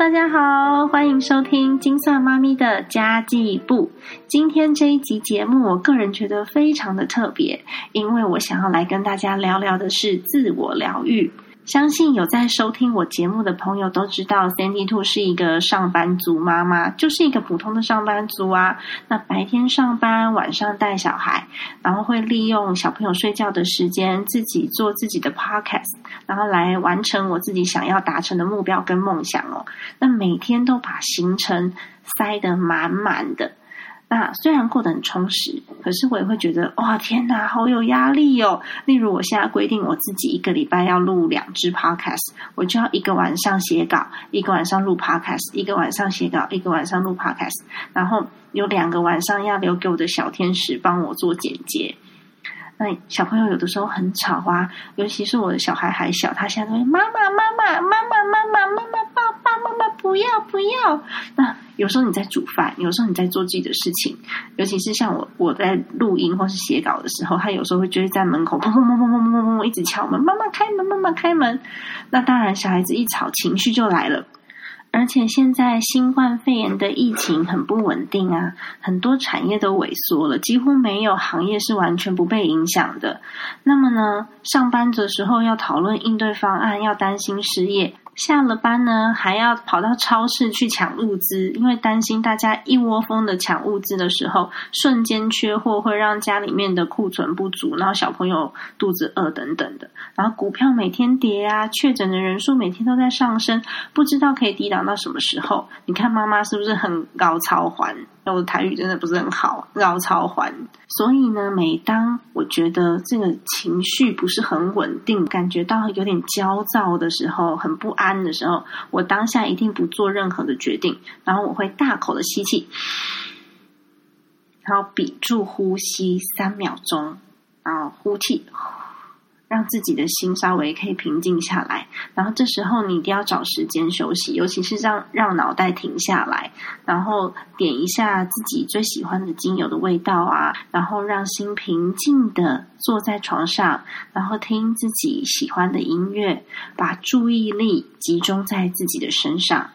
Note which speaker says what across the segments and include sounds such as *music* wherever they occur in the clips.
Speaker 1: 大家好，欢迎收听金算妈咪的家计部。今天这一集节目，我个人觉得非常的特别，因为我想要来跟大家聊聊的是自我疗愈。相信有在收听我节目的朋友都知道，Sandy Two 是一个上班族妈妈，就是一个普通的上班族啊。那白天上班，晚上带小孩，然后会利用小朋友睡觉的时间，自己做自己的 Podcast，然后来完成我自己想要达成的目标跟梦想哦。那每天都把行程塞得满满的。那虽然过得很充实，可是我也会觉得哇天哪，好有压力哦。例如，我现在规定我自己一个礼拜要录两支 podcast，我就要一个晚上写稿，一个晚上录 podcast，一个晚上写稿，一个晚上录 podcast，然后有两个晚上要留给我的小天使帮我做剪接。那小朋友有的时候很吵啊，尤其是我的小孩还小，他现在会妈妈妈妈妈妈妈妈妈妈爸爸妈妈不要不要。那有时候你在煮饭有时候你在做自己的事情尤其是像我我在录音或是写稿的时候他有时候会就在门口砰砰砰砰砰砰砰一直敲门妈妈开门妈妈开门。那当然小孩子一吵情绪就来了。而且现在新冠肺炎的疫情很不稳定啊很多产业都萎缩了几乎没有行业是完全不被影响的。那么呢上班的时候要讨论应对方案要担心失业下了班呢，还要跑到超市去抢物资，因为担心大家一窝蜂的抢物资的时候，瞬间缺货会让家里面的库存不足，然后小朋友肚子饿等等的。然后股票每天跌啊，确诊的人数每天都在上升，不知道可以抵挡到什么时候。你看妈妈是不是很高超那？我的台语真的不是很好，绕超环。所以呢，每当我觉得这个情绪不是很稳定，感觉到有点焦躁的时候，很不安的时候，我当下一定不做任何的决定，然后我会大口的吸气，然后屏住呼吸三秒钟，然后呼气。让自己的心稍微可以平静下来，然后这时候你一定要找时间休息，尤其是让让脑袋停下来，然后点一下自己最喜欢的精油的味道啊，然后让心平静的坐在床上，然后听自己喜欢的音乐，把注意力集中在自己的身上，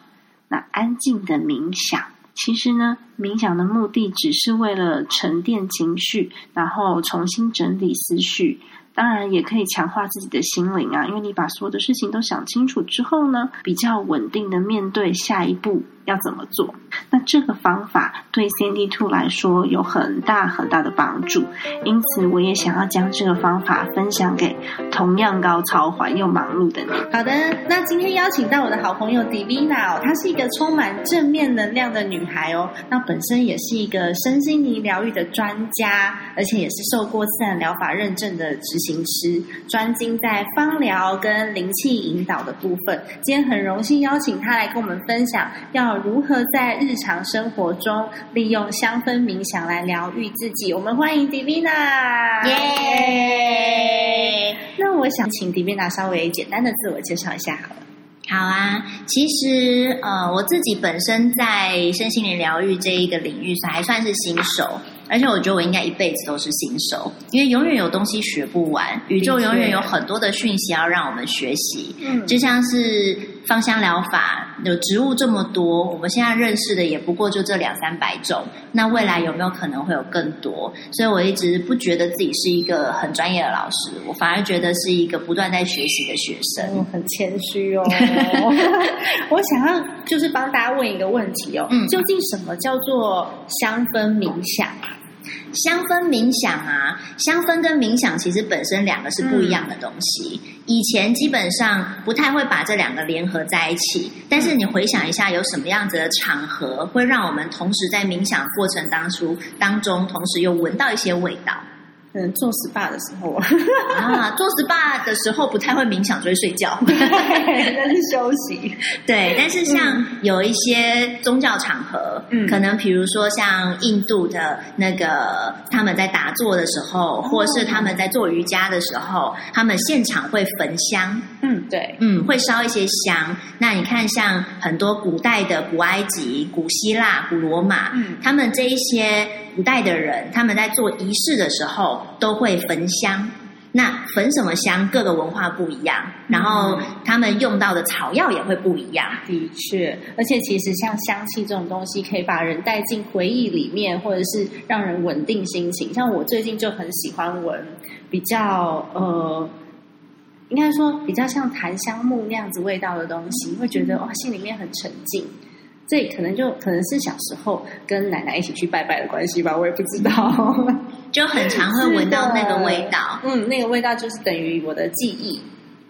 Speaker 1: 那安静的冥想。其实呢，冥想的目的只是为了沉淀情绪，然后重新整理思绪。当然也可以强化自己的心灵啊，因为你把所有的事情都想清楚之后呢，比较稳定的面对下一步要怎么做。那这个方法对 Cindy Two 来说有很大很大的帮助，因此我也想要将这个方法分享给同样高超环又忙碌的你。好的，那今天邀请到我的好朋友 Divina 哦，她是一个充满正面能量的女孩哦，那本身也是一个身心灵疗愈的专家，而且也是受过自然疗法认证的执。行师专精在芳疗跟灵气引导的部分，今天很荣幸邀请他来跟我们分享，要如何在日常生活中利用香氛冥想来疗愈自己。我们欢迎 Divina，耶！那我想请 Divina 稍微简单的自我介绍一下好了。
Speaker 2: 好啊，其实呃，我自己本身在身心灵疗愈这一个领域上还算是新手。而且我觉得我应该一辈子都是新手，因为永远有东西学不完，宇宙永远有很多的讯息要让我们学习。嗯，就像是芳香疗法，有植物这么多，我们现在认识的也不过就这两三百种。那未来有没有可能会有更多？所以我一直不觉得自己是一个很专业的老师，我反而觉得是一个不断在学习的学生。
Speaker 1: 很谦虚哦。*laughs* 我想要就是帮大家问一个问题哦，究竟什么叫做香氛冥想啊？
Speaker 2: 香氛冥想啊，香氛跟冥想其实本身两个是不一样的东西。以前基本上不太会把这两个联合在一起，但是你回想一下，有什么样子的场合会让我们同时在冥想过程当初当中，同时又闻到一些味道？
Speaker 1: 嗯，做 SPA 的时候
Speaker 2: 啊，做 SPA 的时候不太会冥想，就会睡觉，*laughs*
Speaker 1: 那是休息。
Speaker 2: 对，但是像有一些宗教场合，嗯，可能比如说像印度的那个他们在打坐的时候，或是他们在做瑜伽的时候，他们现场会焚香。
Speaker 1: 嗯，对，
Speaker 2: 嗯，会烧一些香。那你看，像很多古代的古埃及、古希腊、古罗马，嗯，他们这一些古代的人，他们在做仪式的时候。都会焚香，那焚什么香，各个文化不一样，然后他们用到的草药也会不一样。
Speaker 3: 的确，而且其实像香气这种东西，可以把人带进回忆里面，或者是让人稳定心情。像我最近就很喜欢闻比较呃，应该说比较像檀香木那样子味道的东西，会觉得哇，心里面很沉静。这可能就可能是小时候跟奶奶一起去拜拜的关系吧，我也不知道。*laughs*
Speaker 2: 就很常会闻到那个味道，
Speaker 3: 嗯，那个味道就是等于我的记忆，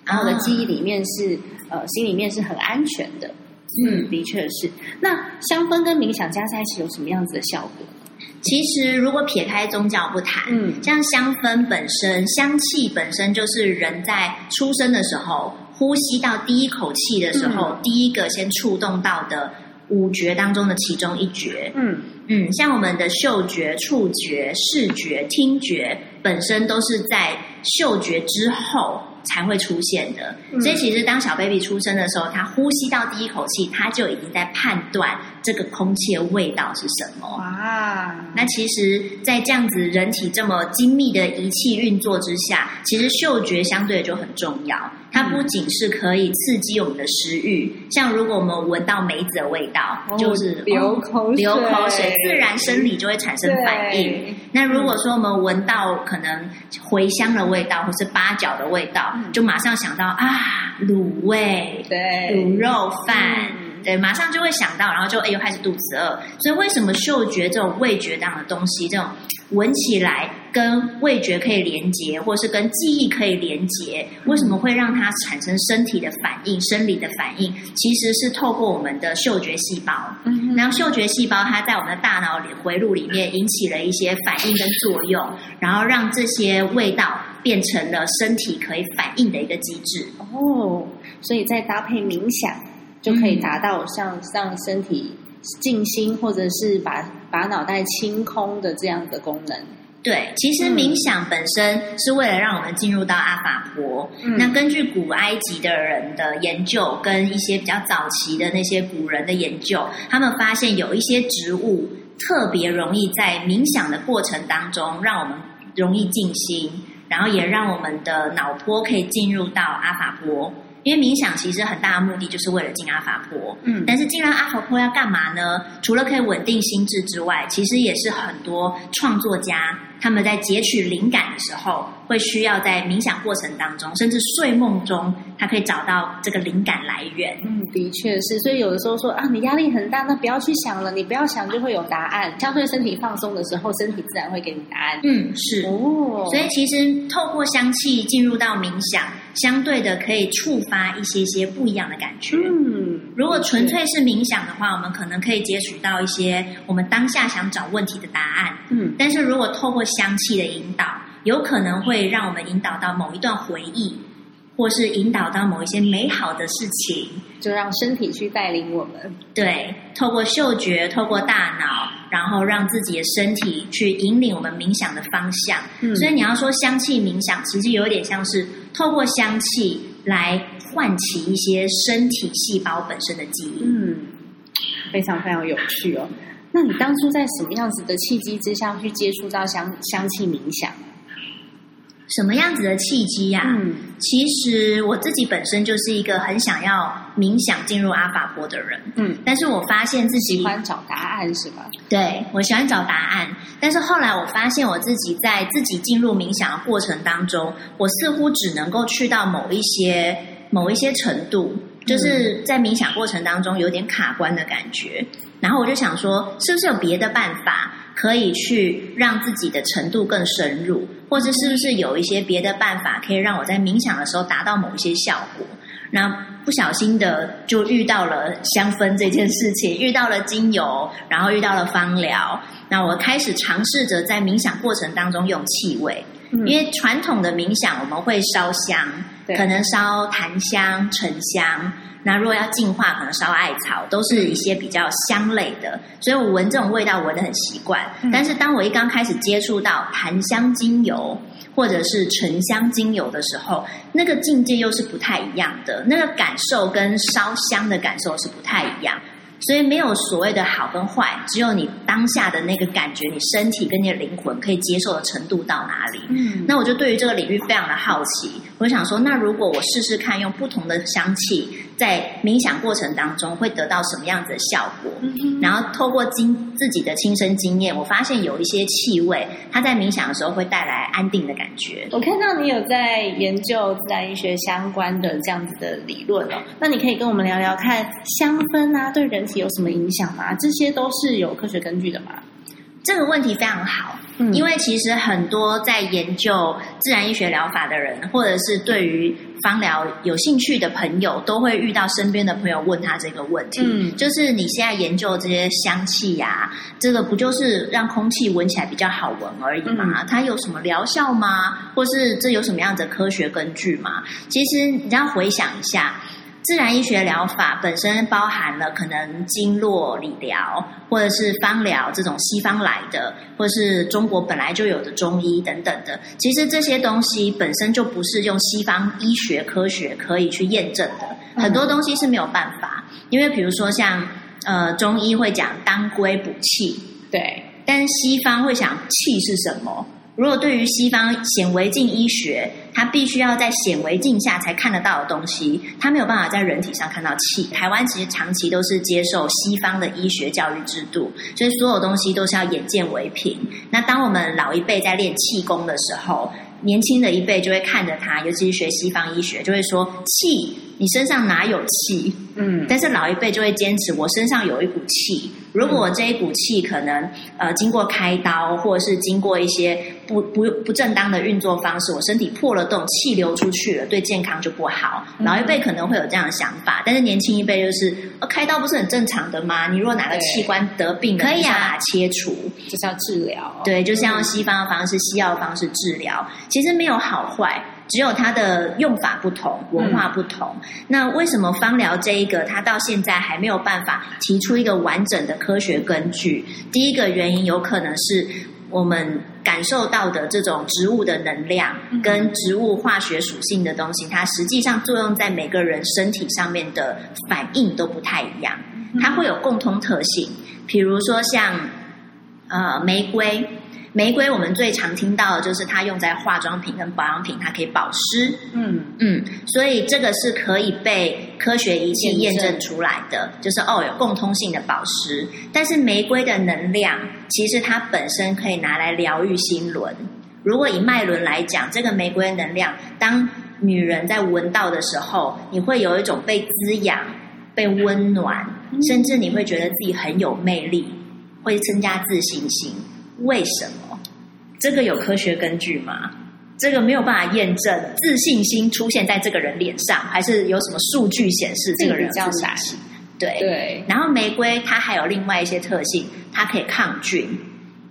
Speaker 3: 然后我的记忆里面是呃，心里面是很安全的。嗯，的确是。那香氛跟冥想加在一起有什么样子的效果？
Speaker 2: 其实，如果撇开宗教不谈，
Speaker 3: 嗯，
Speaker 2: 像香氛本身，香气本身就是人在出生的时候呼吸到第一口气的时候，第一个先触动到的。五觉当中的其中一觉，
Speaker 3: 嗯。
Speaker 2: 嗯，像我们的嗅觉、触觉、视觉、听觉，本身都是在嗅觉之后才会出现的。所以，其实当小 baby 出生的时候，他呼吸到第一口气，他就已经在判断这个空气的味道是什么。
Speaker 3: 哇！
Speaker 2: 那其实，在这样子人体这么精密的仪器运作之下，其实嗅觉相对就很重要。它不仅是可以刺激我们的食欲，像如果我们闻到梅子的味道，就是
Speaker 3: 流口水，
Speaker 2: 流口水，自然生理就会产生反应。那如果说我们闻到可能茴香的味道，或是八角的味道，就马上想到啊，卤味，
Speaker 3: 对，
Speaker 2: 卤肉饭，对，马上就会想到，然后就哎又开始肚子饿。所以为什么嗅觉这种味觉这样的东西，这种？闻起来跟味觉可以连接，或是跟记忆可以连接，为什么会让它产生身体的反应、生理的反应？其实是透过我们的嗅觉细胞，嗯然后嗅觉细胞它在我们的大脑里回路里面引起了一些反应跟作用，然后让这些味道变成了身体可以反应的一个机制。
Speaker 3: 哦，所以在搭配冥想，就可以达到像让身体。静心，或者是把把脑袋清空的这样的功能。
Speaker 2: 对，其实冥想本身是为了让我们进入到阿法波。那根据古埃及的人的研究，跟一些比较早期的那些古人的研究，他们发现有一些植物特别容易在冥想的过程当中，让我们容易静心，然后也让我们的脑波可以进入到阿法波。因为冥想其实很大的目的就是为了进阿法波，
Speaker 3: 嗯，
Speaker 2: 但是进了阿法波要干嘛呢？除了可以稳定心智之外，其实也是很多创作家他们在截取灵感的时候。会需要在冥想过程当中，甚至睡梦中，他可以找到这个灵感来源。
Speaker 3: 嗯，的确是。所以有的时候说啊，你压力很大，那不要去想了，你不要想就会有答案。相对身体放松的时候，身体自然会给你答案。
Speaker 2: 嗯，是
Speaker 3: 哦。
Speaker 2: 所以其实透过香气进入到冥想，相对的可以触发一些些不一样的感觉。
Speaker 3: 嗯，
Speaker 2: 如果纯粹是冥想的话，我们可能可以截取到一些我们当下想找问题的答案。
Speaker 3: 嗯，
Speaker 2: 但是如果透过香气的引导。有可能会让我们引导到某一段回忆，或是引导到某一些美好的事情，
Speaker 3: 就让身体去带领我们。
Speaker 2: 对，透过嗅觉，透过大脑，然后让自己的身体去引领我们冥想的方向。所以你要说香气冥想，其实有点像是透过香气来唤起一些身体细胞本身的记忆。
Speaker 3: 嗯，非常非常有趣哦。那你当初在什么样子的契机之下去接触到香香气冥想？
Speaker 2: 什么样子的契机呀？
Speaker 3: 嗯，
Speaker 2: 其实我自己本身就是一个很想要冥想进入阿法波的人。
Speaker 3: 嗯，
Speaker 2: 但是我发现自己
Speaker 3: 喜欢找答案是吧？
Speaker 2: 对，我喜欢找答案。但是后来我发现我自己在自己进入冥想的过程当中，我似乎只能够去到某一些某一些程度，就是在冥想过程当中有点卡关的感觉。然后我就想说，是不是有别的办法？可以去让自己的程度更深入，或者是不是有一些别的办法，可以让我在冥想的时候达到某一些效果？那不小心的就遇到了香氛这件事情，遇到了精油，然后遇到了芳疗。那我开始尝试着在冥想过程当中用气味，因为传统的冥想我们会烧香，可能烧檀香、沉香。那如果要净化，可能烧艾草，都是一些比较香类的，所以我闻这种味道闻得很习惯。但是当我一刚开始接触到檀香精油或者是沉香精油的时候，那个境界又是不太一样的，那个感受跟烧香的感受是不太一样。所以没有所谓的好跟坏，只有你当下的那个感觉，你身体跟你的灵魂可以接受的程度到哪里。
Speaker 3: 嗯，
Speaker 2: 那我就对于这个领域非常的好奇，我就想说，那如果我试试看用不同的香气，在冥想过程当中会得到什么样子的效果？
Speaker 3: 嗯
Speaker 2: 然后透过经自己的亲身经验，我发现有一些气味，它在冥想的时候会带来安定的感觉。
Speaker 3: 我看到你有在研究自然医学相关的这样子的理论哦，那你可以跟我们聊聊看香氛啊对人体有什么影响吗？这些都是有科学根据的吗？
Speaker 2: 这个问题非常好，
Speaker 3: 嗯
Speaker 2: 因为其实很多在研究自然医学疗法的人，或者是对于芳疗有兴趣的朋友，都会遇到身边的朋友问他这个问题，
Speaker 3: 嗯
Speaker 2: 就是你现在研究这些香气呀、这个不就是让空气闻起来比较好闻而已吗？它有什么疗效吗？或是这有什么样的科学根据吗？其实你要回想一下。自然医学疗法本身包含了可能经络理疗，或者是芳疗这种西方来的，或是中国本来就有的中医等等的。其实这些东西本身就不是用西方医学科学可以去验证的，
Speaker 3: 嗯
Speaker 2: 很多东西是没有办法。因为比如说像呃中医会讲当归补气，
Speaker 3: 对，
Speaker 2: 但西方会想气是什么？如果对于西方显微镜医学，它必须要在显微镜下才看得到的东西，它没有办法在人体上看到气。台湾其实长期都是接受西方的医学教育制度，所以所有东西都是要眼见为凭。那当我们老一辈在练气功的时候，年轻的一辈就会看着他，尤其是学西方医学，就会说气，你身上哪有气？
Speaker 3: 嗯
Speaker 2: 但是老一辈就会坚持，我身上有一股气。如果我这一股气可能呃经过开刀，或者是经过一些不不不正当的运作方式，我身体破了洞，气流出去了，对健康就不好。
Speaker 3: 嗯
Speaker 2: 老一辈可能会有这样的想法，但是年轻一辈就是，呃、开刀不是很正常的吗？你如果哪个器官得病了，可以啊切除。
Speaker 3: 就是要治疗。
Speaker 2: 对，就是要用西方的方式、西药的方式治疗，其实没有好坏，只有它的用法不同、文化不同。那为什么芳疗这一个，它到现在还没有办法提出一个完整的科学根据？第一个原因有可能是我们感受到的这种植物的能量
Speaker 3: 嗯
Speaker 2: 跟植物化学属性的东西，它实际上作用在每个人身体上面的反应都不太一样，它会有共通特性，比如说像呃玫瑰。玫瑰我们最常听到的就是它用在化妆品跟保养品，它可以保湿，
Speaker 3: 嗯
Speaker 2: 嗯，所以这个是可以被科学仪器验
Speaker 3: 验证
Speaker 2: 证出来的，就是哦有共通性的保湿。但是玫瑰的能量，其实它本身可以拿来疗愈心轮。如果以脉轮来讲，这个玫瑰能量，当女人在闻到的时候，你会有一种被滋养、被温暖，甚至你会觉得自己很有魅力，会增加自信心。为什么？这个有科学根据吗？这个没有办法验证，自信心出现在这个人脸上，还是有什么数据显示这个人自信心？对。
Speaker 3: 对，
Speaker 2: 然后玫瑰它还有另外一些特性，它可以抗菌，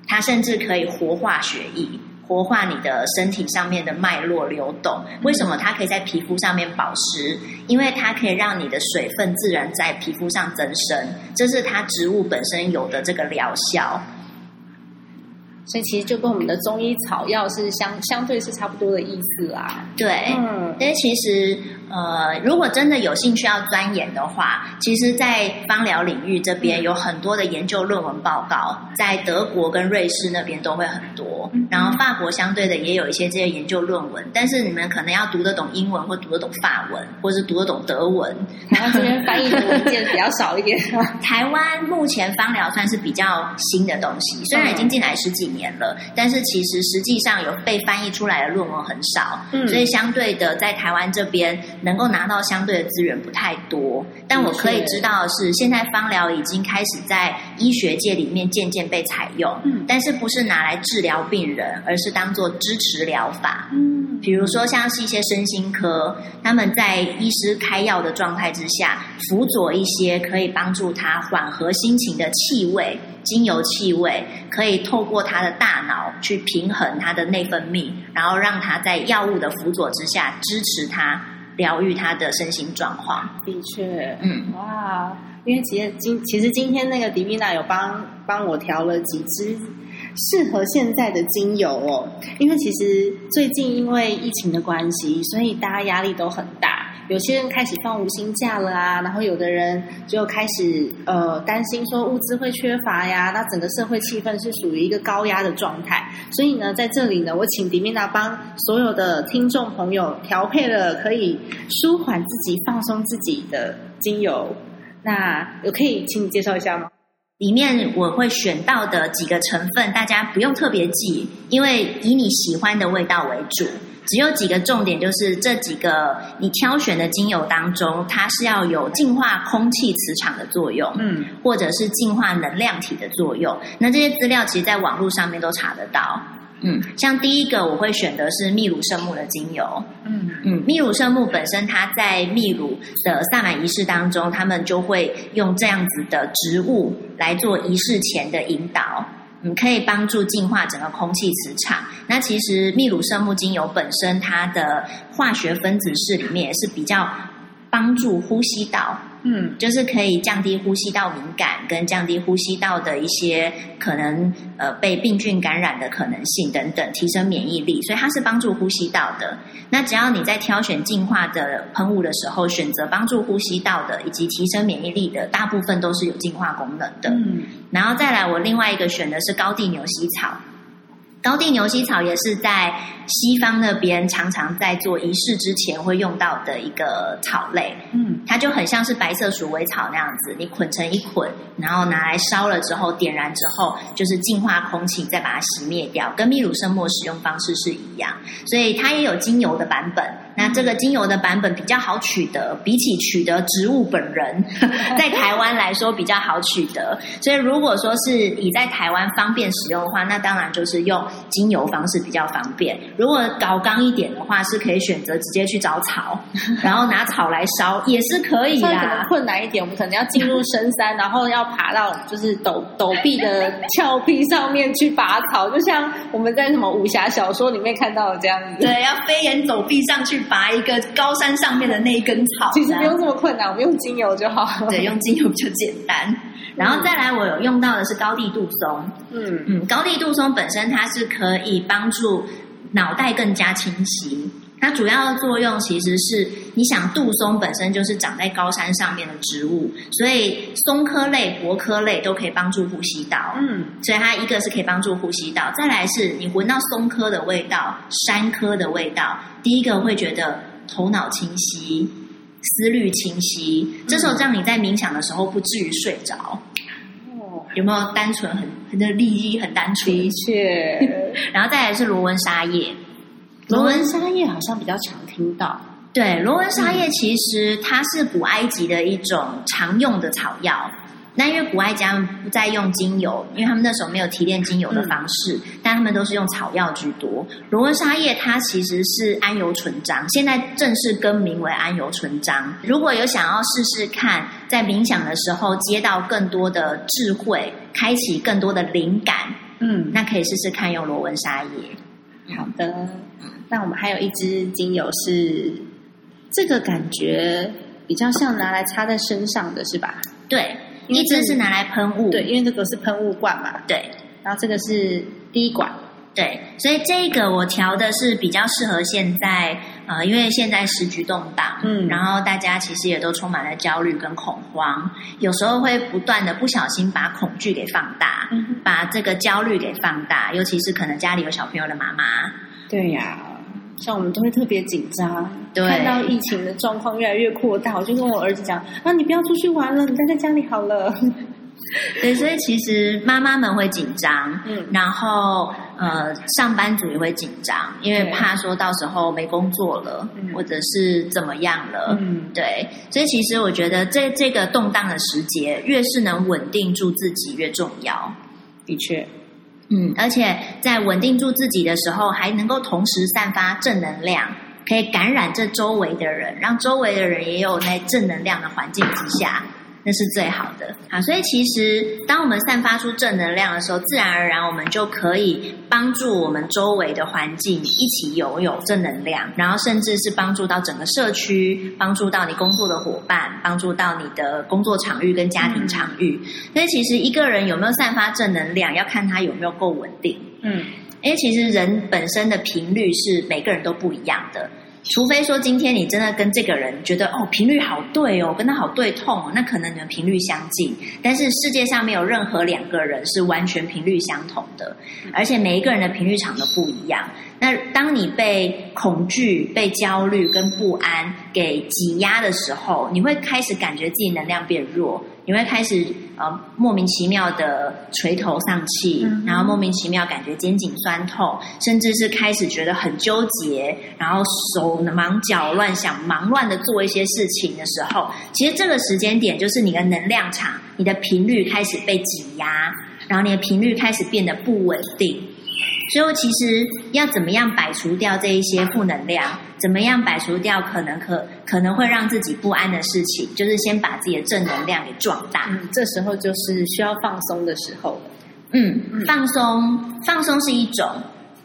Speaker 2: 它甚至可以活化血液，活化你的身体上面的脉络流动。为什么它可以在皮肤上面保湿？因为它可以让你的水分自然在皮肤上增生，这是它植物本身有的这个疗效。
Speaker 3: 所以其实就跟我们的中医草药是相相对是差不多的意思啦。
Speaker 2: 对，
Speaker 3: 嗯
Speaker 2: 但是其实，呃，如果真的有兴趣要钻研的话，其实，在芳疗领域这边有很多的研究论文报告，在德国跟瑞士那边都会很多，
Speaker 3: 嗯
Speaker 2: 然后法国相对的也有一些这些研究论文，但是你们可能要读得懂英文，或读得懂法文，或是读得懂德文。
Speaker 3: 然后这边翻译的文件比较少一点。*laughs*
Speaker 2: 台湾目前芳疗算是比较新的东西，虽然已经进来十几年了，但是其实实际上有被翻译出来的论文很少，
Speaker 3: 嗯
Speaker 2: 所以相对的在台湾这边能够拿到相对的资源不太多。但我可以知道的是，现在芳疗已经开始在医学界里面渐渐被采用，
Speaker 3: 嗯
Speaker 2: 但是不是拿来治疗病人，而是当做支持疗法。
Speaker 3: 嗯，
Speaker 2: 比如说像是一些身心科，他们在医师开药的状态之下，辅佐一些可以帮助他缓和心情的气味、精油气味，可以透过他的大脑去平衡他的内分泌，然后让他在药物的辅佐之下支持他疗愈他的身心状况。
Speaker 3: 的确，
Speaker 2: 嗯，
Speaker 3: 哇，因为其实今其实今天那个迪米娜有帮帮我调了几支适合现在的精油哦，因为其实最近因为疫情的关系，所以大家压力都很大。有些人开始放无薪假了啊，然后有的人就开始呃担心说物资会缺乏呀，那整个社会气氛是属于一个高压的状态。所以呢，在这里呢，我请迪米娜帮所有的听众朋友调配了可以舒缓自己、放松自己的精油。那有可以请你介绍一下吗？
Speaker 2: 里面我会选到的几个成分，大家不用特别记，因为以你喜欢的味道为主。只有几个重点，就是这几个你挑选的精油当中，它是要有净化空气磁场的作用，
Speaker 3: 嗯，
Speaker 2: 或者是净化能量体的作用。那这些资料其实，在网络上面都查得到。嗯，像第一个我会选的是秘鲁圣木的精油。
Speaker 3: 嗯
Speaker 2: 嗯，秘鲁圣木本身，它在秘鲁的萨满仪式当中，他们就会用这样子的植物来做仪式前的引导，你，可以帮助净化整个空气磁场。那其实秘鲁圣木精油本身，它的化学分子式里面也是比较帮助呼吸道。
Speaker 3: 嗯
Speaker 2: 就是可以降低呼吸道敏感，跟降低呼吸道的一些可能呃被病菌感染的可能性等等，提升免疫力，所以它是帮助呼吸道的。那只要你在挑选净化的喷雾的时候，选择帮助呼吸道的以及提升免疫力的，大部分都是有净化功能的。
Speaker 3: 嗯
Speaker 2: 然后再来，我另外一个选的是高地牛膝草。高地牛膝草也是在西方那边常常在做仪式之前会用到的一个草类。
Speaker 3: 嗯
Speaker 2: 它就很像是白色鼠尾草那样子，你捆成一捆，然后拿来烧了之后，点燃之后就是净化空气，再把它熄灭掉，跟秘鲁圣木使用方式是一样。所以它也有精油的版本。那这个精油的版本比较好取得，比起取得植物本人，*laughs* 在台湾来说比较好取得。所以如果说是以在台湾方便使用的话，那当然就是用精油方式比较方便。如果搞刚一点的话，是可以选择直接去找草，*laughs* 然后拿草来烧，也是可以
Speaker 3: 稍微可能
Speaker 2: 啦。
Speaker 3: 困难一点，我们可能要进入深山，*laughs* 然后要爬到就是陡陡壁的峭壁上面去拔草，就像我们在什么武侠小说里面看到的这样子。
Speaker 2: 对，要飞檐走壁上去拔一个高山上面的那一根草，
Speaker 3: 其实不用这么困难，我们用精油就好。
Speaker 2: 对，用精油比较简单。然后再来，我有用到的是高地杜松。
Speaker 3: 嗯
Speaker 2: 嗯，高地杜松本身它是可以帮助脑袋更加清晰。它主要的作用其实是，你想杜松本身就是长在高山上面的植物，所以松科类、柏科类都可以帮助呼吸道。
Speaker 3: 嗯
Speaker 2: 所以它一个是可以帮助呼吸道，再来是你闻到松科的味道、山科的味道，第一个会觉得头脑清晰、思虑清晰，这时候让你在冥想的时候不至于睡着。
Speaker 3: 哦，
Speaker 2: 有没有单纯很很的利益很单纯？
Speaker 3: 的确，*laughs*
Speaker 2: 然后再来是罗纹沙叶，
Speaker 3: 罗纹沙叶好像比较常听到。
Speaker 2: 对罗纹沙叶其实它是古埃及的一种常用的草药。那因为古埃及他们不再用精油，因为他们那时候没有提炼精油的方式，但他们都是用草药居多。罗纹沙叶它其实是安油醇章，现在正式更名为安油醇章。如果有想要试试看，在冥想的时候接到更多的智慧，开启更多的灵感，
Speaker 3: 嗯，
Speaker 2: 那可以试试看用罗纹沙叶。
Speaker 3: 好的。那我们还有一支精油是这个感觉比较像拿来擦在身上的是吧？
Speaker 2: 对，一支是拿来喷雾，
Speaker 3: 对，因为这个是喷雾罐嘛，
Speaker 2: 对。
Speaker 3: 然后这个是滴管。
Speaker 2: 对，所以这个我调的是比较适合现在，呃，因为现在时局动荡，
Speaker 3: 嗯。
Speaker 2: 然后大家其实也都充满了焦虑跟恐慌，有时候会不断的不小心把恐惧给放大，
Speaker 3: 嗯
Speaker 2: 把这个焦虑给放大，尤其是可能家里有小朋友的妈妈，
Speaker 3: 对呀、像我们都会特别紧张，
Speaker 2: 对。
Speaker 3: 看到疫情的状况越来越扩大，我就跟我儿子讲：啊，你不要出去玩了，你待在家里好了。*laughs*
Speaker 2: 对，所以其实妈妈们会紧张，
Speaker 3: 嗯。
Speaker 2: 然后呃，上班族也会紧张，因为怕说到时候没工作了，
Speaker 3: 嗯。
Speaker 2: 或者是怎么样了，
Speaker 3: 嗯，
Speaker 2: 对，所以其实我觉得这这个动荡的时节，越是能稳定住自己越重要。
Speaker 3: 的确，
Speaker 2: 嗯，而且在稳定住自己的时候，还能够同时散发正能量，可以感染这周围的人，让周围的人也有在正能量的环境之下，那是最好的。好，所以其实当我们散发出正能量的时候，自然而然我们就可以帮助我们周围的环境一起拥有正能量，然后甚至是帮助到整个社区，帮助到你工作的伙伴，帮助到你的工作场域跟家庭场域。所以其实一个人有没有散发正能量，要看他有没有够稳定。
Speaker 3: 嗯
Speaker 2: 因为其实人本身的频率是每个人都不一样的。除非说今天你真的跟这个人觉得哦频率好对哦，跟他好对痛哦，那可能你们频率相近。但是世界上没有任何两个人是完全频率相同的，而且每一个人的频率场都不一样。那当你被恐惧、被焦虑跟不安给挤压的时候，你会开始感觉自己能量变弱。你会开始呃莫名其妙的垂头丧气，然后莫名其妙感觉肩颈酸痛，甚至是开始觉得很纠结，然后手忙脚乱，想忙乱的做一些事情的时候，其实这个时间点就是你的能量场、你的频率开始被挤压，然后你的频率开始变得不稳定。所以，其实要怎么样摆除掉这一些负能量？怎么样摆除掉可能可可能会让自己不安的事情？就是先把自己的正能量给壮大。
Speaker 3: 嗯，这时候就是需要放松的时候。
Speaker 2: 嗯，放松，放松是一种。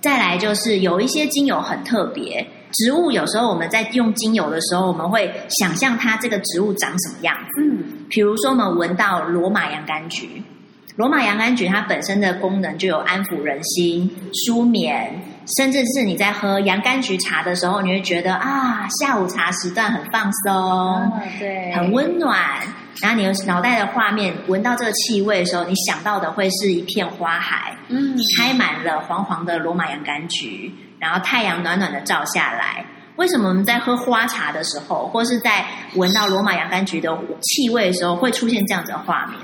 Speaker 2: 再来就是有一些精油很特别，植物有时候我们在用精油的时候，我们会想象它这个植物长什么样子。嗯，比如说我们闻到罗马洋甘菊。罗马洋甘菊它本身的功能就有安抚人心、舒眠，甚至是你在喝洋甘菊茶的时候，你会觉得啊，下午茶时段很放松，
Speaker 3: 对，
Speaker 2: 很温暖。然后你的脑袋的画面闻到这个气味的时候，你想到的会是一片花海，嗯，开满了黄黄的罗马洋甘菊，然后太阳暖暖的照下来。为什么我们在喝花茶的时候，或是在闻到罗马洋甘菊的气味的时候，会出现这样子的画面？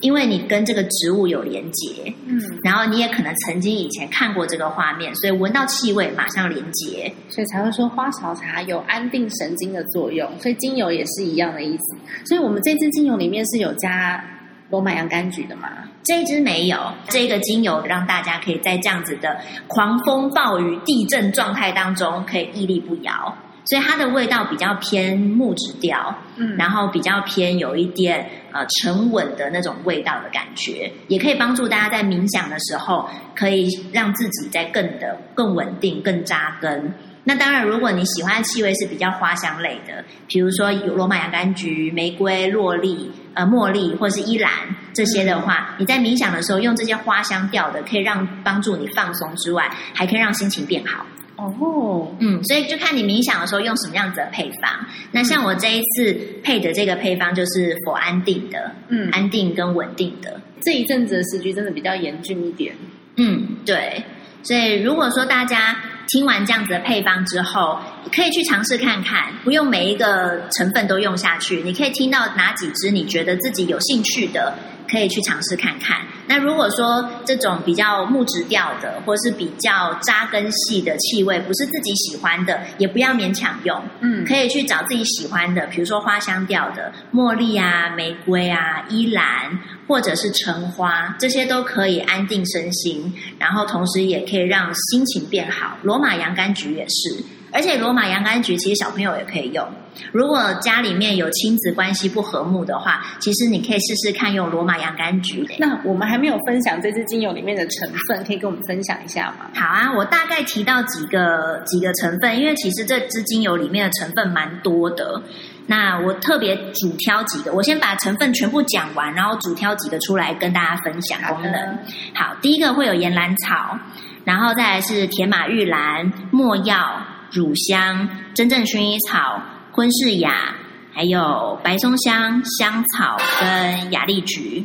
Speaker 2: 因为你跟这个植物有连接，嗯，然后你也可能曾经以前看过这个画面，所以闻到气味马上连接，
Speaker 3: 所以才会说花草茶有安定神经的作用。所以精油也是一样的意思。所以我们这支精油里面是有加罗马洋甘菊的吗？
Speaker 2: 这一支没有，这个精油让大家可以在这样子的狂风暴雨、地震状态当中可以屹立不摇。所以它的味道比较偏木质调，嗯，然后比较偏有一点呃沉稳的那种味道的感觉，也可以帮助大家在冥想的时候，可以让自己在更的更稳定、更扎根。那当然，如果你喜欢的气味是比较花香类的，比如说有罗马洋甘菊、玫瑰、洛丽、呃茉莉或者是依兰这些的话，你在冥想的时候用这些花香调的，可以让帮助你放松之外，还可以让心情变好。哦，嗯，所以就看你冥想的时候用什么样子的配方。那像我这一次配的这个配方就是佛安定的，嗯，安定跟稳定的。
Speaker 3: 这一阵子的时局真的比较严峻一点。
Speaker 2: 嗯，对。所以如果说大家听完这样子的配方之后，可以去尝试看看，不用每一个成分都用下去，你可以听到哪几支你觉得自己有兴趣的。可以去尝试看看。那如果说这种比较木质调的，或是比较扎根系的气味，不是自己喜欢的，也不要勉强用。嗯，可以去找自己喜欢的，比如说花香调的，茉莉啊、玫瑰啊、依兰，或者是橙花，这些都可以安定身心，然后同时也可以让心情变好。罗马洋甘菊也是。而且罗马洋甘菊其实小朋友也可以用。如果家里面有亲子关系不和睦的话，其实你可以试试看用罗马洋甘菊。
Speaker 3: 那我们还没有分享这支精油里面的成分，可以跟我们分享一下吗？
Speaker 2: 好啊，我大概提到几个几个成分，因为其实这支精油里面的成分蛮多的。那我特别主挑几个，我先把成分全部讲完，然后主挑几个出来跟大家分享功能。好，第一个会有岩兰草，然后再来是铁马玉兰、没药。乳香、真正薰衣草、昆士雅，还有白松香、香草跟雅丽菊，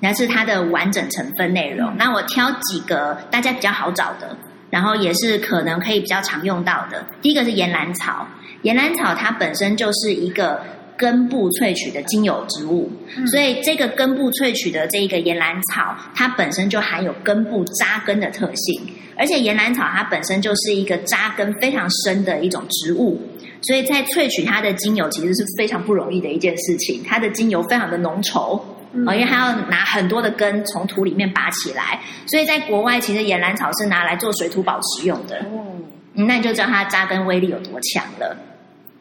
Speaker 2: 那是它的完整成分内容。那我挑几个大家比较好找的，然后也是可能可以比较常用到的。第一个是岩兰草，岩兰草它本身就是一个根部萃取的精油植物，所以这个根部萃取的这一个岩兰草，它本身就含有根部扎根的特性。而且岩兰草它本身就是一个扎根非常深的一种植物，所以在萃取它的精油其实是非常不容易的一件事情。它的精油非常的浓稠，啊，因为它要拿很多的根从土里面拔起来，所以在国外其实岩兰草是拿来做水土保持用的。嗯，那你就知道它扎根威力有多强了。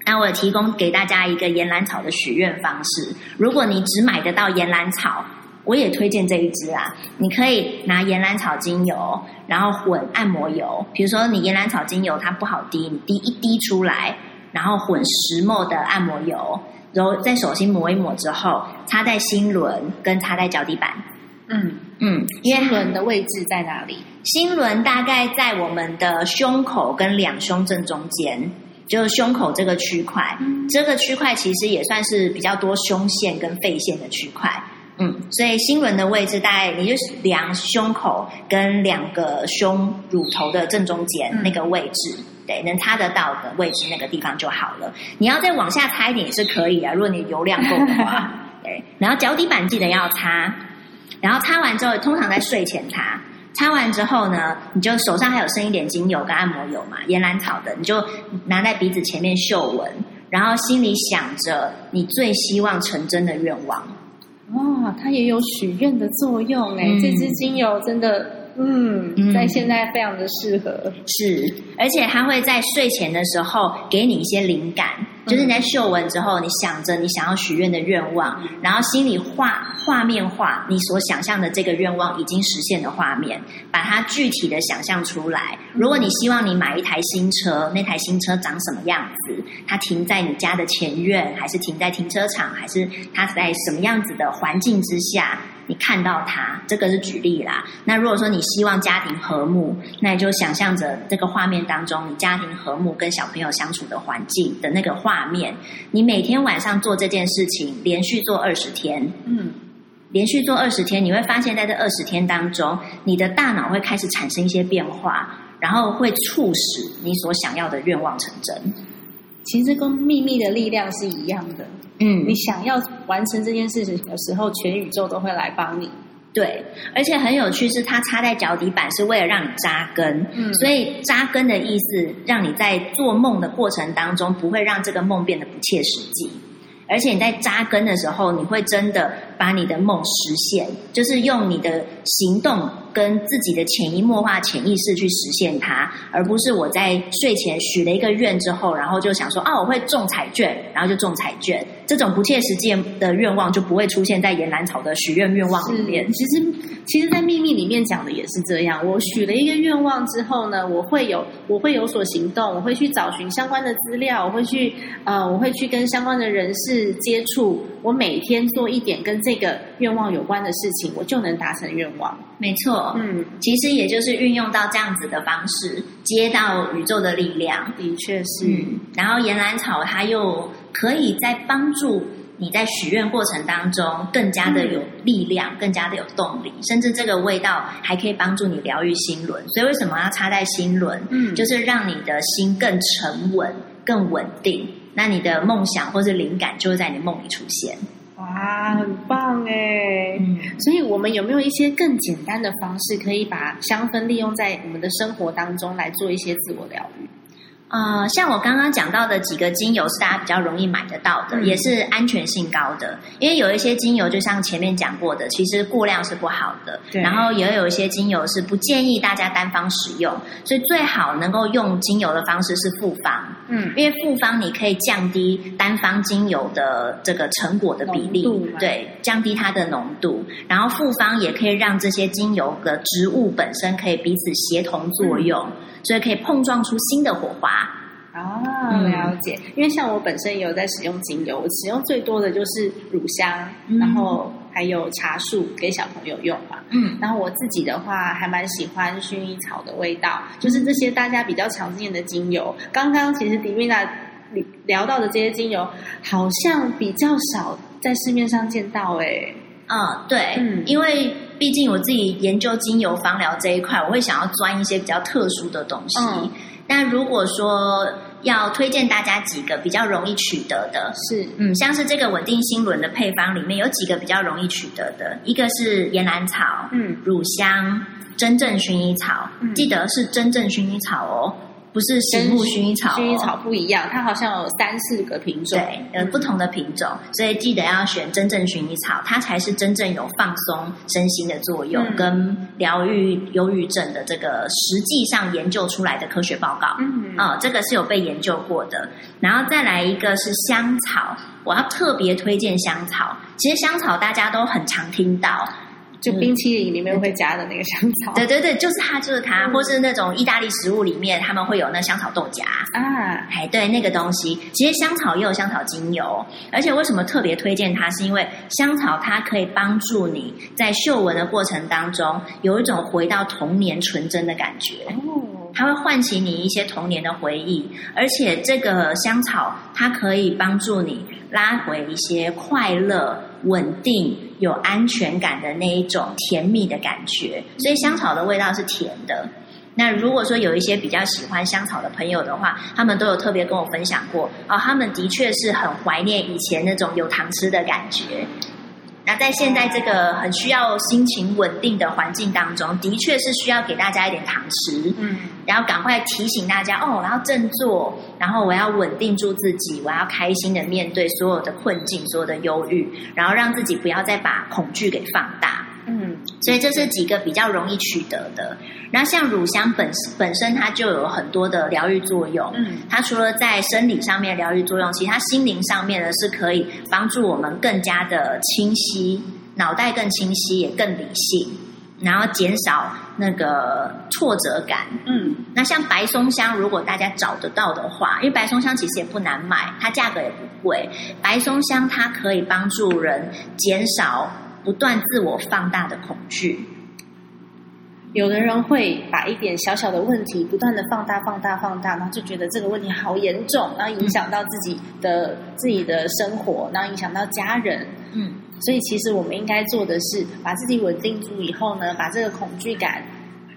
Speaker 2: 那我提供给大家一个岩兰草的许愿方式：如果你只买得到岩兰草。我也推荐这一支啊，你可以拿岩兰草精油，然后混按摩油。比如说你岩兰草精油它不好滴，你滴一滴出来，然后混石墨的按摩油，然后在手心抹一抹之后，擦在心轮跟擦在脚底板。
Speaker 3: 嗯嗯，心轮的位置在哪里？
Speaker 2: 心轮大概在我们的胸口跟两胸正中间，就是胸口这个区块。
Speaker 3: 嗯
Speaker 2: 这个区块其实也算是比较多胸腺跟肺腺的区块。嗯，所以心轮的位置大概你就是量胸口跟两个胸乳头的正中间
Speaker 3: 嗯
Speaker 2: 那个位置，对，能擦得到的位置那个地方就好了。你要再往下擦一点也是可以啊，如果你油量够的话。*laughs* 对，然后脚底板记得要擦，然后擦完之后，通常在睡前擦。擦完之后呢，你就手上还有剩一点精油跟按摩油嘛，岩兰草的，你就拿在鼻子前面嗅闻，然后心里想着你最希望成真的愿望。
Speaker 3: 哇，它也有许愿的作用哎、
Speaker 2: 嗯
Speaker 3: 这支精油真的，嗯，
Speaker 2: 嗯
Speaker 3: 在现在非常的适合。
Speaker 2: 是，而且它会在睡前的时候给你一些灵感，就是你在嗅闻之后，你想着你想要许愿的愿望，然后心里画画面化你所想象的这个愿望已经实现的画面，把它具体的想象出来。如果你希望你买一台新车，那台新车长什么样子？它停在你家的前院，还是停在停车场，还是它在什么样子的环境之下？你看到它，这个是举例啦。那如果说你希望家庭和睦，那你就想象着这个画面当中，你家庭和睦跟小朋友相处的环境的那个画面。你每天晚上做这件事情，连续做二十天，
Speaker 3: 嗯，
Speaker 2: 连续做二十天，你会发现在这二十天当中，你的大脑会开始产生一些变化，然后会促使你所想要的愿望成真。
Speaker 3: 其实跟秘密的力量是一样的。
Speaker 2: 嗯
Speaker 3: 你想要完成这件事情的时候，全宇宙都会来帮你。
Speaker 2: 对，而且很有趣是，它插在脚底板是为了让你扎根，
Speaker 3: 嗯
Speaker 2: 所以扎根的意思，让你在做梦的过程当中，不会让这个梦变得不切实际。而且你在扎根的时候，你会真的把你的梦实现，就是用你的行动跟自己的潜移默化、潜意识去实现它，而不是我在睡前许了一个愿之后，然后就想说啊，我会中彩券，然后就中彩券。这种不切实际的愿望就不会出现在岩兰草的许愿愿望里面。
Speaker 3: 其实，其实，在秘密里面讲的也是这样。我许了一个愿望之后呢，我会有，我会有所行动，我会去找寻相关的资料，我会去，呃，我会去跟相关的人士接触。我每天做一点跟这个愿望有关的事情，我就能达成愿望。
Speaker 2: 没错，
Speaker 3: 嗯，
Speaker 2: 其实也就是运用到这样子的方式，接到宇宙的力量。
Speaker 3: 的确是。
Speaker 2: 嗯，然后岩兰草它又可以在帮助你在许愿过程当中更加的有力量，更加的有动力，甚至这个味道还可以帮助你疗愈心轮。所以为什么要插在心轮？
Speaker 3: 嗯
Speaker 2: 就是让你的心更沉稳、更稳定。那你的梦想或是灵感就会在你梦里出现。
Speaker 3: 哇，很棒哎！
Speaker 2: 嗯，
Speaker 3: 所以，我们有没有一些更简单的方式，可以把香氛利用在我们的生活当中，来做一些自我疗愈？
Speaker 2: 呃，像我刚刚讲到的几个精油是大家比较容易买得到的，
Speaker 3: 嗯
Speaker 2: 也是安全性高的。因为有一些精油，就像前面讲过的，其实过量是不好的。
Speaker 3: 对
Speaker 2: 然后也有一些精油是不建议大家单方使用，所以最好能够用精油的方式是复方。
Speaker 3: 嗯，
Speaker 2: 因为复方你可以降低单方精油的这个成果的比例对，降低它的浓度。然后复方也可以让这些精油的植物本身可以彼此协同作用，所以可以碰撞出新的火花。
Speaker 3: 啊，
Speaker 2: 嗯
Speaker 3: 了解。因为像我本身也有在使用精油，我使用最多的就是乳香，
Speaker 2: 嗯
Speaker 3: 然后还有茶树给小朋友用嘛。
Speaker 2: 嗯
Speaker 3: 然后我自己的话，还蛮喜欢薰衣草的味道，就是这些大家比较常见的精油。刚刚其实迪米娜聊到的这些精油，好像比较少在市面上见到哎、
Speaker 2: 嗯，对，
Speaker 3: 嗯
Speaker 2: 因为毕竟我自己研究精油芳疗这一块，我会想要钻一些比较特殊的东西。
Speaker 3: 嗯。
Speaker 2: 但如果说要推荐大家几个比较容易取得的，
Speaker 3: 是。
Speaker 2: 嗯，像是这个稳定心轮的配方里面有几个比较容易取得的，一个是岩兰草、
Speaker 3: 嗯。
Speaker 2: 乳香、真正薰衣草，
Speaker 3: 嗯。
Speaker 2: 记得是真正薰衣草哦，不是醒目薰衣草、哦。
Speaker 3: 薰衣草不一样，它好像有三四个品种。
Speaker 2: 对，有不同的品种，所以记得要选真正薰衣草，它才是真正有放松身心的作用，
Speaker 3: 嗯
Speaker 2: 跟疗愈忧郁症的这个实际上研究出来的科学报告。
Speaker 3: 嗯
Speaker 2: 哦，这个是有被研究过的。然后再来一个是香草，我要特别推荐香草。其实香草大家都很常听到，
Speaker 3: 就冰淇淋里面会加的那个香草。
Speaker 2: 对对对，就是它，就是它，
Speaker 3: 嗯
Speaker 2: 或是那种意大利食物里面，他们会有那香草豆荚。
Speaker 3: 啊，
Speaker 2: 哎，对，那个东西，其实香草也有香草精油，而且为什么特别推荐它，是因为香草它可以帮助你在嗅闻的过程当中，有一种回到童年纯真的感觉。
Speaker 3: 哦，
Speaker 2: 它会唤起你一些童年的回忆，而且这个香草它可以帮助你拉回一些快乐、稳定、有安全感的那一种甜蜜的感觉。所以香草的味道是甜的。那如果说有一些比较喜欢香草的朋友的话，他们都有特别跟我分享过哦，他们的确是很怀念以前那种有糖吃的感觉。那在现在这个很需要心情稳定的环境当中，的确是需要给大家一点糖吃。
Speaker 3: 嗯，
Speaker 2: 然后赶快提醒大家哦，我要振作，然后我要稳定住自己，我要开心的面对所有的困境、所有的忧郁，然后让自己不要再把恐惧给放大。
Speaker 3: 嗯，
Speaker 2: 所以这是几个比较容易取得的。然后像乳香本本身它就有很多的疗愈作用，
Speaker 3: 嗯，
Speaker 2: 它除了在生理上面疗愈作用，其实它心灵上面呢是可以帮助我们更加的清晰，脑袋更清晰，也更理性，然后减少那个挫折感。
Speaker 3: 嗯，
Speaker 2: 那像白松香，如果大家找得到的话，因为白松香其实也不难买，它价格也不贵。白松香它可以帮助人减少不断自我放大的恐惧。
Speaker 3: 有的人会把一点小小的问题不断的放大、放大、放大，然后就觉得这个问题好严重，然后影响到自己的、自己的生活，然后影响到家人。
Speaker 2: 嗯，
Speaker 3: 所以其实我们应该做的是，把自己稳定住以后呢，把这个恐惧感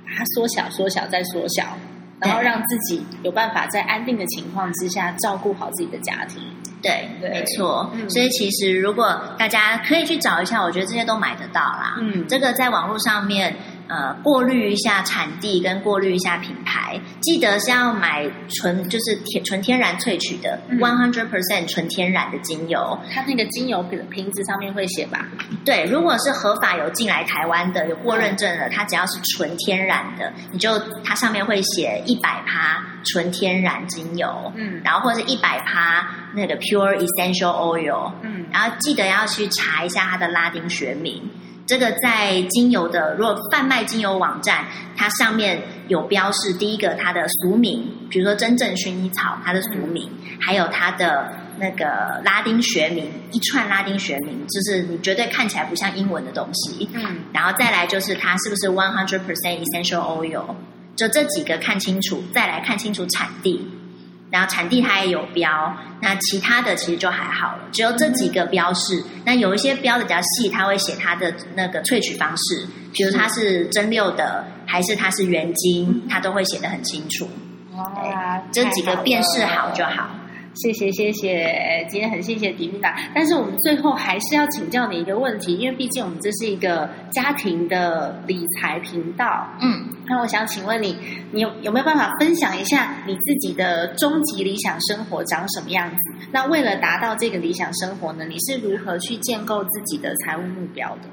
Speaker 3: 把它缩小、缩小再缩小，然后让自己有办法在安定的情况之下照顾好自己的家庭。
Speaker 2: 对，
Speaker 3: 对
Speaker 2: 没错。
Speaker 3: 嗯
Speaker 2: 所以其实如果大家可以去找一下，我觉得这些都买得到啦。
Speaker 3: 嗯
Speaker 2: 这个在网络上面，呃，过滤一下产地跟过滤一下品牌，记得是要买纯就是天纯天然萃取的
Speaker 3: 嗯
Speaker 2: one hundred percent 纯天然的精油。
Speaker 3: 它那个精油瓶瓶子上面会写吧？
Speaker 2: 对，如果是合法有进来台湾的，有过认证的，它只要是纯天然的，你就它上面会写一百趴纯天然精油，
Speaker 3: 嗯
Speaker 2: 然后或者一百趴那个 pure essential oil，
Speaker 3: 嗯
Speaker 2: 然后记得要去查一下它的拉丁学名。这个在精油的，如果贩卖精油网站，它上面有标示，第一个它的俗名，比如说真正薰衣草，它的俗名，还有它的那个拉丁学名，一串拉丁学名，就是你绝对看起来不像英文的东西。
Speaker 3: 嗯
Speaker 2: 然后再来就是它是不是 one hundred percent essential oil，就这几个看清楚，再来看清楚产地，然后产地它也有标，那其他的其实就还好了，只有这几个标示。那有一些标的比较细，它会写它的那个萃取方式，比如它是蒸馏的还是它是原精，它都会写的很清楚。
Speaker 3: 哇，
Speaker 2: 这几个辨识好就
Speaker 3: 了。
Speaker 2: 好。
Speaker 3: 谢谢谢谢，今天很谢谢迪米娜，但是我们最后还是要请教你一个问题，因为毕竟我们这是一个家庭的理财频道。
Speaker 2: 嗯，
Speaker 3: 那我想请问你，你有有没有办法分享一下你自己的终极理想生活长什么样子？那为了达到这个理想生活呢，你是如何去建构自己的财务目标的？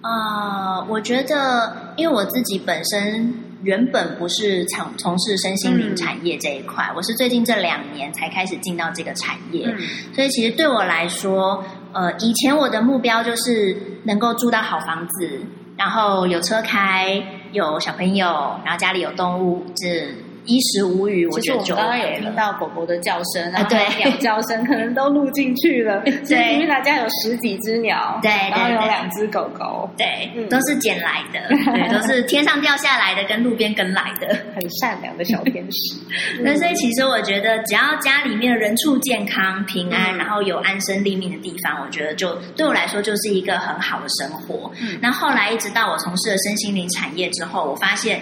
Speaker 2: 呃，我觉得，因为我自己本身原本不是从从事身心灵
Speaker 3: 嗯
Speaker 2: 产业这一块，我是最近这两年才开始进到这个产业，
Speaker 3: 嗯。
Speaker 2: 所以其实对我来说，呃，以前我的目标就是能够住到好房子，然后有车开，有小朋友，然后家里有动物，这衣食无余，我觉得就
Speaker 3: 刚刚有听。到狗狗的叫声，然后
Speaker 2: 对
Speaker 3: 鸟叫声，可能都录进去了。*laughs* 对，因为大家有十几只鸟，
Speaker 2: 对
Speaker 3: 然后有两只狗狗，
Speaker 2: 对，
Speaker 3: 嗯
Speaker 2: 都是捡来的，对，*laughs* 都是天上掉下来的，跟路边跟来的。
Speaker 3: 很善良的小天使。*laughs*
Speaker 2: 那所以其实我觉得，只要家里面人畜健康、平安，
Speaker 3: 嗯
Speaker 2: 然后有安身立命的地方，我觉得就对我来说就是一个很好的生活。
Speaker 3: 嗯
Speaker 2: 那后来一直到我从事了身心灵产业之后，我发现，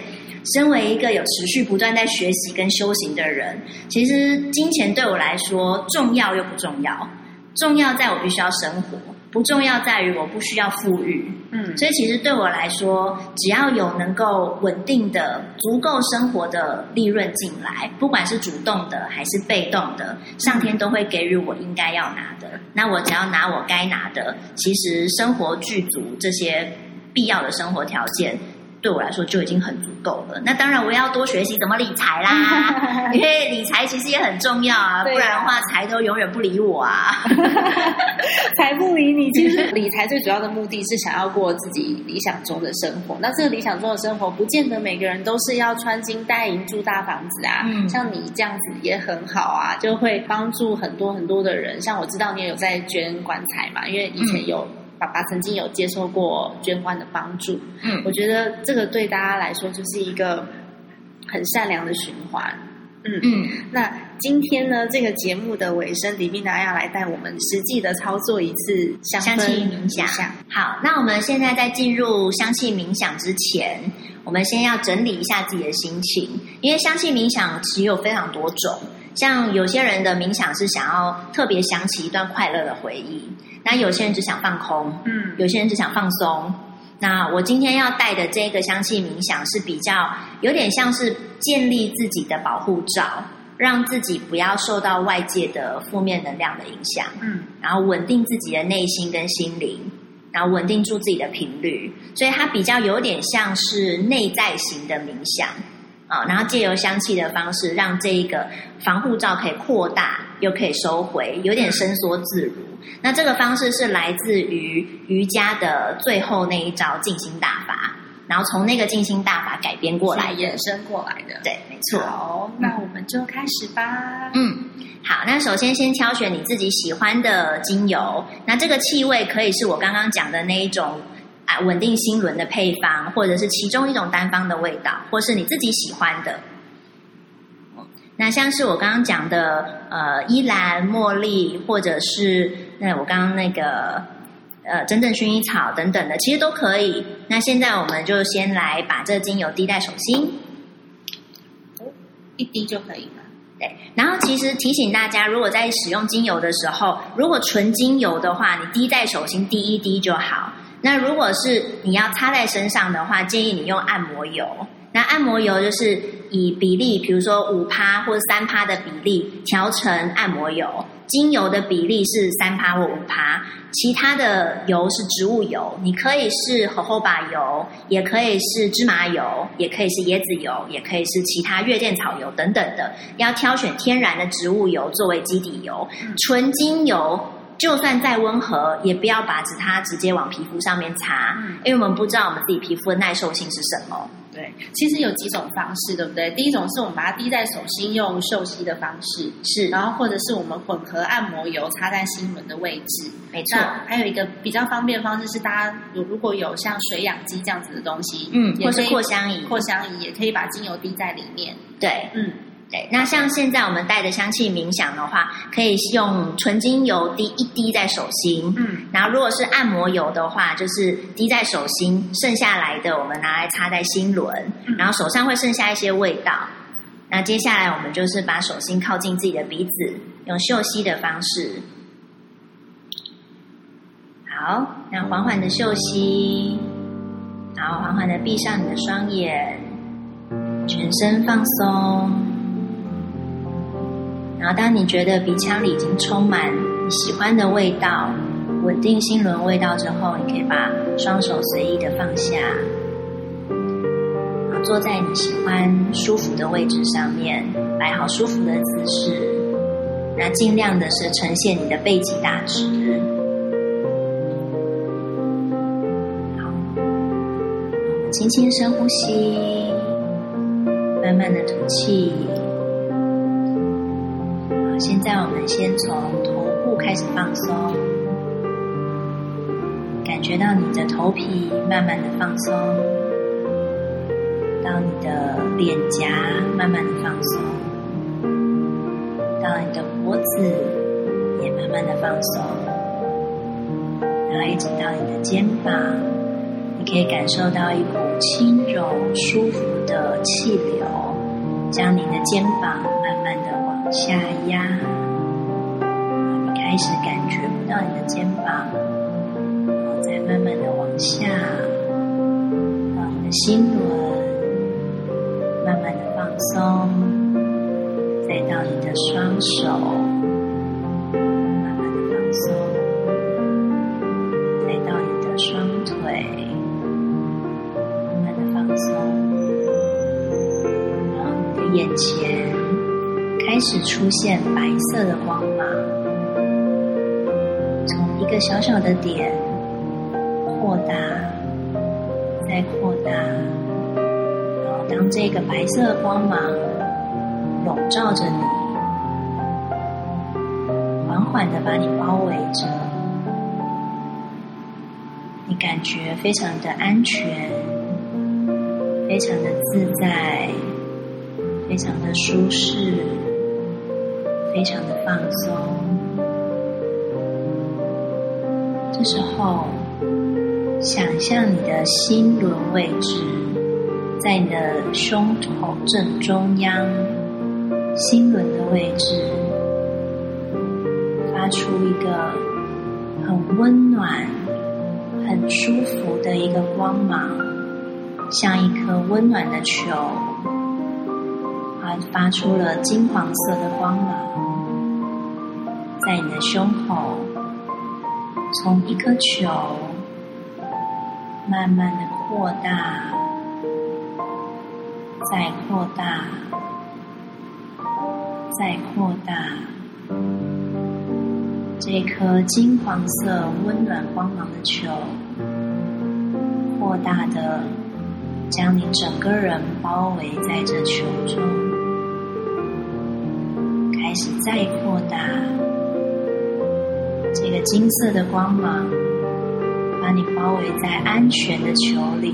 Speaker 2: 身为一个有持续不断在学习跟修行的人，其实金钱对我来说重要又不重要。重要在我必须要生活，不重要在于我不需要富裕。
Speaker 3: 嗯
Speaker 2: 所以其实对我来说，只要有能够稳定的、足够生活的利润进来，不管是主动的还是被动的，上天都会给予我应该要拿的。那我只要拿我该拿的，其实生活具足这些必要的生活条件，对我来说就已经很足够了。那当然，我要多学习怎么理财啦，*laughs* 因为理财其实也很重要啊，不然的话财都永远不理我啊。*laughs* *laughs*
Speaker 3: 财不理你，其实理财最主要的目的是想要过自己理想中的生活。那这个理想中的生活，不见得每个人都是要穿金戴银住大房子啊。嗯，像你这样子也很好啊，就会帮助很多很多的人。像我知道你也有在捐棺材嘛，因为以前有爸爸曾经有接受过捐官的帮助。嗯，我觉得这个对大家来说就是一个很善良的循环。嗯嗯，那今天呢，这个节目的尾声，李碧娜要来带我们实际的操作一次
Speaker 2: 香气冥想。好，那我们现在在进入香气冥想之前，我们先要整理一下自己的心情，因为香气冥想其实有非常多种。像有些人的冥想是想要特别想起一段快乐的回忆，那有些人只想放空，嗯，有些人只想放松。那我今天要带的这个香气冥想是比较有点像是建立自己的保护罩，让自己不要受到外界的负面能量的影响，嗯，然后稳定自己的内心跟心灵，然后稳定住自己的频率，所以它比较有点像是内在型的冥想。啊，然后借由香气的方式，让这一个防护罩可以扩大又可以收回，有点伸缩自如。那这个方式是来自于瑜伽的最后那一招静心大法，然后从那个静心大法改编过来、
Speaker 3: 衍生过来的。
Speaker 2: 对，没错。
Speaker 3: 好，那我们就开始吧。
Speaker 2: 嗯，好。那首先先挑选你自己喜欢的精油，那这个气味可以是我刚刚讲的那一种啊稳定心轮的配方，或者是其中一种单方的味道，或是你自己喜欢的。那像是我刚刚讲的，呃，依兰、茉莉，或者是那我刚刚那个，呃，真正薰衣草等等的，其实都可以。那现在我们就先来把这精油滴在手心，
Speaker 3: 一滴就可以了。
Speaker 2: 对。然后其实提醒大家，如果在使用精油的时候，如果纯精油的话，你滴在手心滴一滴就好。那如果是你要擦在身上的话，建议你用按摩油。那按摩油就是以比例，比如说五趴或者三趴的比例调成按摩油，精油的比例是三趴或五趴，其他的油是植物油，你可以是荷荷巴油，也可以是芝麻油，也可以是椰子油，也可以是其他月见草油等等的，要挑选天然的植物油作为基底油，纯精油。就算再温和，也不要把它直接往皮肤上面擦，因为我们不知道我们自己皮肤的耐受性是什么。
Speaker 3: 对，其实有几种方式，对不对？第一种是我们把它滴在手心，用嗅吸的方式，
Speaker 2: 是；
Speaker 3: 然后或者是我们混合按摩油擦在心轮的位置，
Speaker 2: 没错。
Speaker 3: 还有一个比较方便的方式是，大家有如果有像水氧机这样子的东西，
Speaker 2: 嗯，或是扩香仪，
Speaker 3: 扩香仪也可以把精油滴在里面。
Speaker 2: 对，嗯。对，那像现在我们带的香气冥想的话，可以用纯精油滴一滴在手心，嗯，然后如果是按摩油的话，就是滴在手心，剩下来的我们拿来擦在心轮，然后手上会剩下一些味道。那接下来我们就是把手心靠近自己的鼻子，用嗅吸的方式，好，那缓缓的嗅吸，然后缓缓的闭上你的双眼，全身放松。然后，当你觉得鼻腔里已经充满你喜欢的味道、稳定心轮味道之后，你可以把双手随意的放下，然后坐在你喜欢、舒服的位置上面，摆好舒服的姿势。那尽量的是呈现你的背脊大直。好，我们轻轻深呼吸，慢慢的吐气。现在我们先从头部开始放松，感觉到你的头皮慢慢的放松，到你的脸颊慢慢的放松，到你的脖子也慢慢的放松，然后一直到你的肩膀，你可以感受到一股轻柔舒服的气流，将你的肩膀。下压，你开始感觉不到你的肩膀，然后再慢慢的往下，到你的心轮，慢慢的放松，再到你的双手，开始出现白色的光芒，从一个小小的点扩大，再扩大，然后当这个白色的光芒笼罩着你，缓缓的把你包围着。你感觉非常的安全，非常的自在，非常的舒适，非常的放松。这时候，想象你的心轮位置在你的胸口正中央，心轮的位置发出一个很温暖。很舒服的一个光芒，像一颗温暖的球，啊，发出了金黄色的光芒，在你的胸口，从一颗球慢慢的扩大，再扩大，再扩大。这颗金黄色、温暖光芒的球，扩大的将你整个人包围在这球中，开始再扩大。这个金色的光芒把你包围在安全的球里，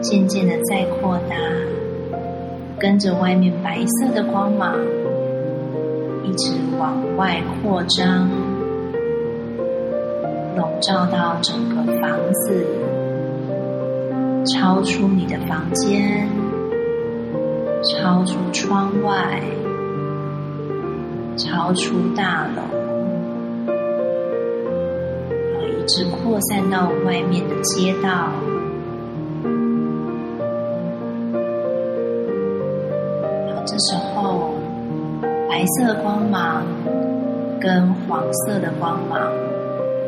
Speaker 2: 渐渐的再扩大，跟着外面白色的光芒。一直往外扩张，笼罩到整个房子，超出你的房间，超出窗外，超出大楼，直扩散到外面的街道。这时候。白色光芒跟黄色的光芒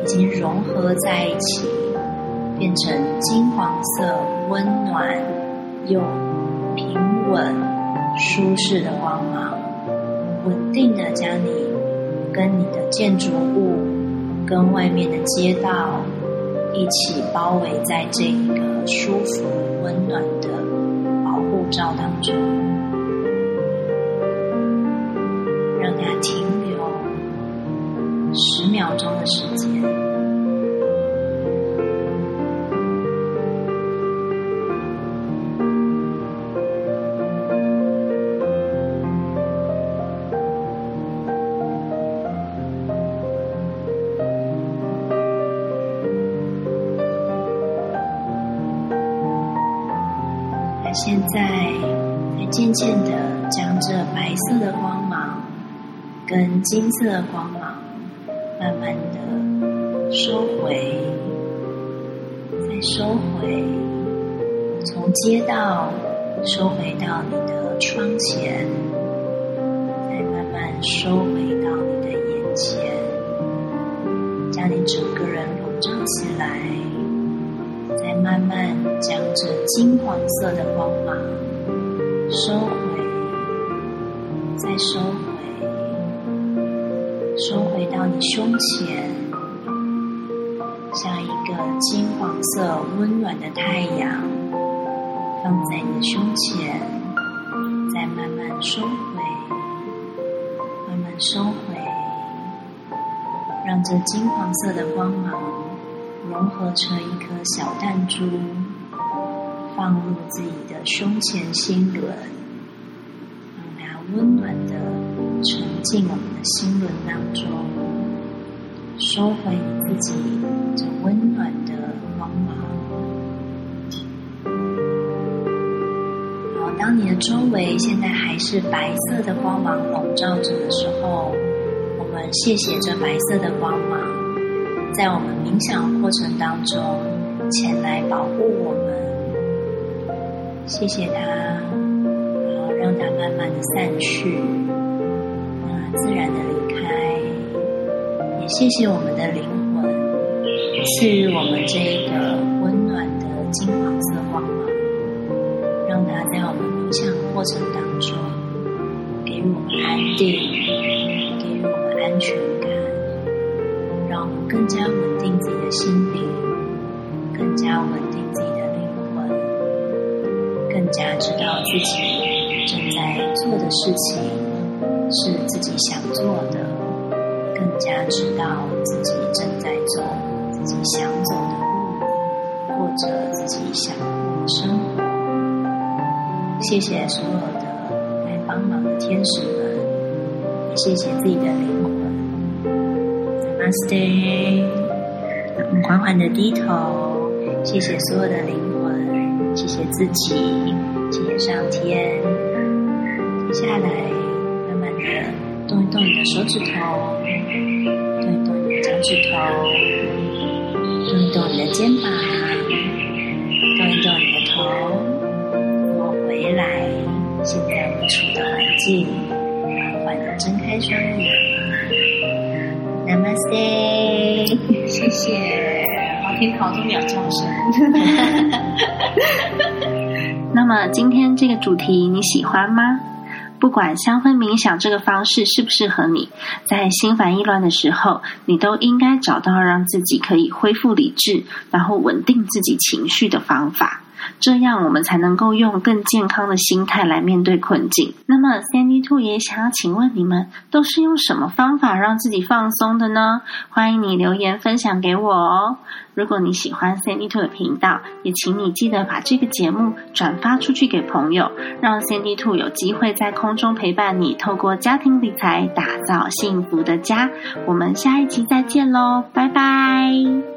Speaker 2: 已经融合在一起，变成金黄色、温暖又平稳、舒适的光芒，稳定的将你跟你的建筑物、跟外面的街道一起包围在这一个舒服、温暖的保护罩当中。让它停留十秒钟的时间。金色的光芒慢慢的收回，再收回，从街道收回到你的窗前，再慢慢收回到你的眼前，将你整个人笼罩起来，再慢慢将这金黄色的光芒收回，再收。回到你胸前，像一个金黄色温暖的太阳，放在你胸前，再慢慢收回，慢慢收回，让这金黄色的光芒融合成一颗小弹珠，放入自己的胸前心轮，温暖的。沉浸我们的心轮当中，收回自己这温暖的光芒。好，当你的周围现在还是白色的光芒笼罩着的时候，我们谢谢这白色的光芒，在我们冥想过程当中前来保护我们。谢谢它，让它慢慢的散去。啊自然的离开，也谢谢我们的灵魂赐予我们这一个温暖的金黄色光芒。让它在我们冥想过程当中，给予我们安定，给予我们安全感，让我们更加稳定自己的心灵，更加稳定自己的灵魂，更加知道自己正在做的事情是自己想做的，更加知道自己正在走自己想走的路，过着自己想过的生活。谢谢所有的来帮忙的天使们，也谢谢自己的灵魂。Namaste。我们缓缓的低头，谢谢所有的灵魂，谢谢自己，谢谢上天。接下来，慢慢的动一动你的手指头，动一动你的脚趾头，动一动你的肩膀，动一动你的头。我回来，现在我们处的环境，缓缓的睁开双眼。Namaste，
Speaker 1: 谢谢，*laughs* 好听好多鸟叫声。*laughs* 那么今天这个主题你喜欢吗？不管香氛冥想这个方式适不适合你，在心烦意乱的时候，你都应该找到让自己可以恢复理智，然后稳定自己情绪的方法。这样，我们才能够用更健康的心态来面对困境。那么，Sandy Two 也想要请问你们，都是用什么方法让自己放松的呢？欢迎你留言分享给我哦。如果你喜欢 Sandy Two 的频道，也请你记得把这个节目转发出去给朋友，让 Sandy Two 有机会在空中陪伴你，透过家庭理财打造幸福的家。我们下一集再见喽，拜拜。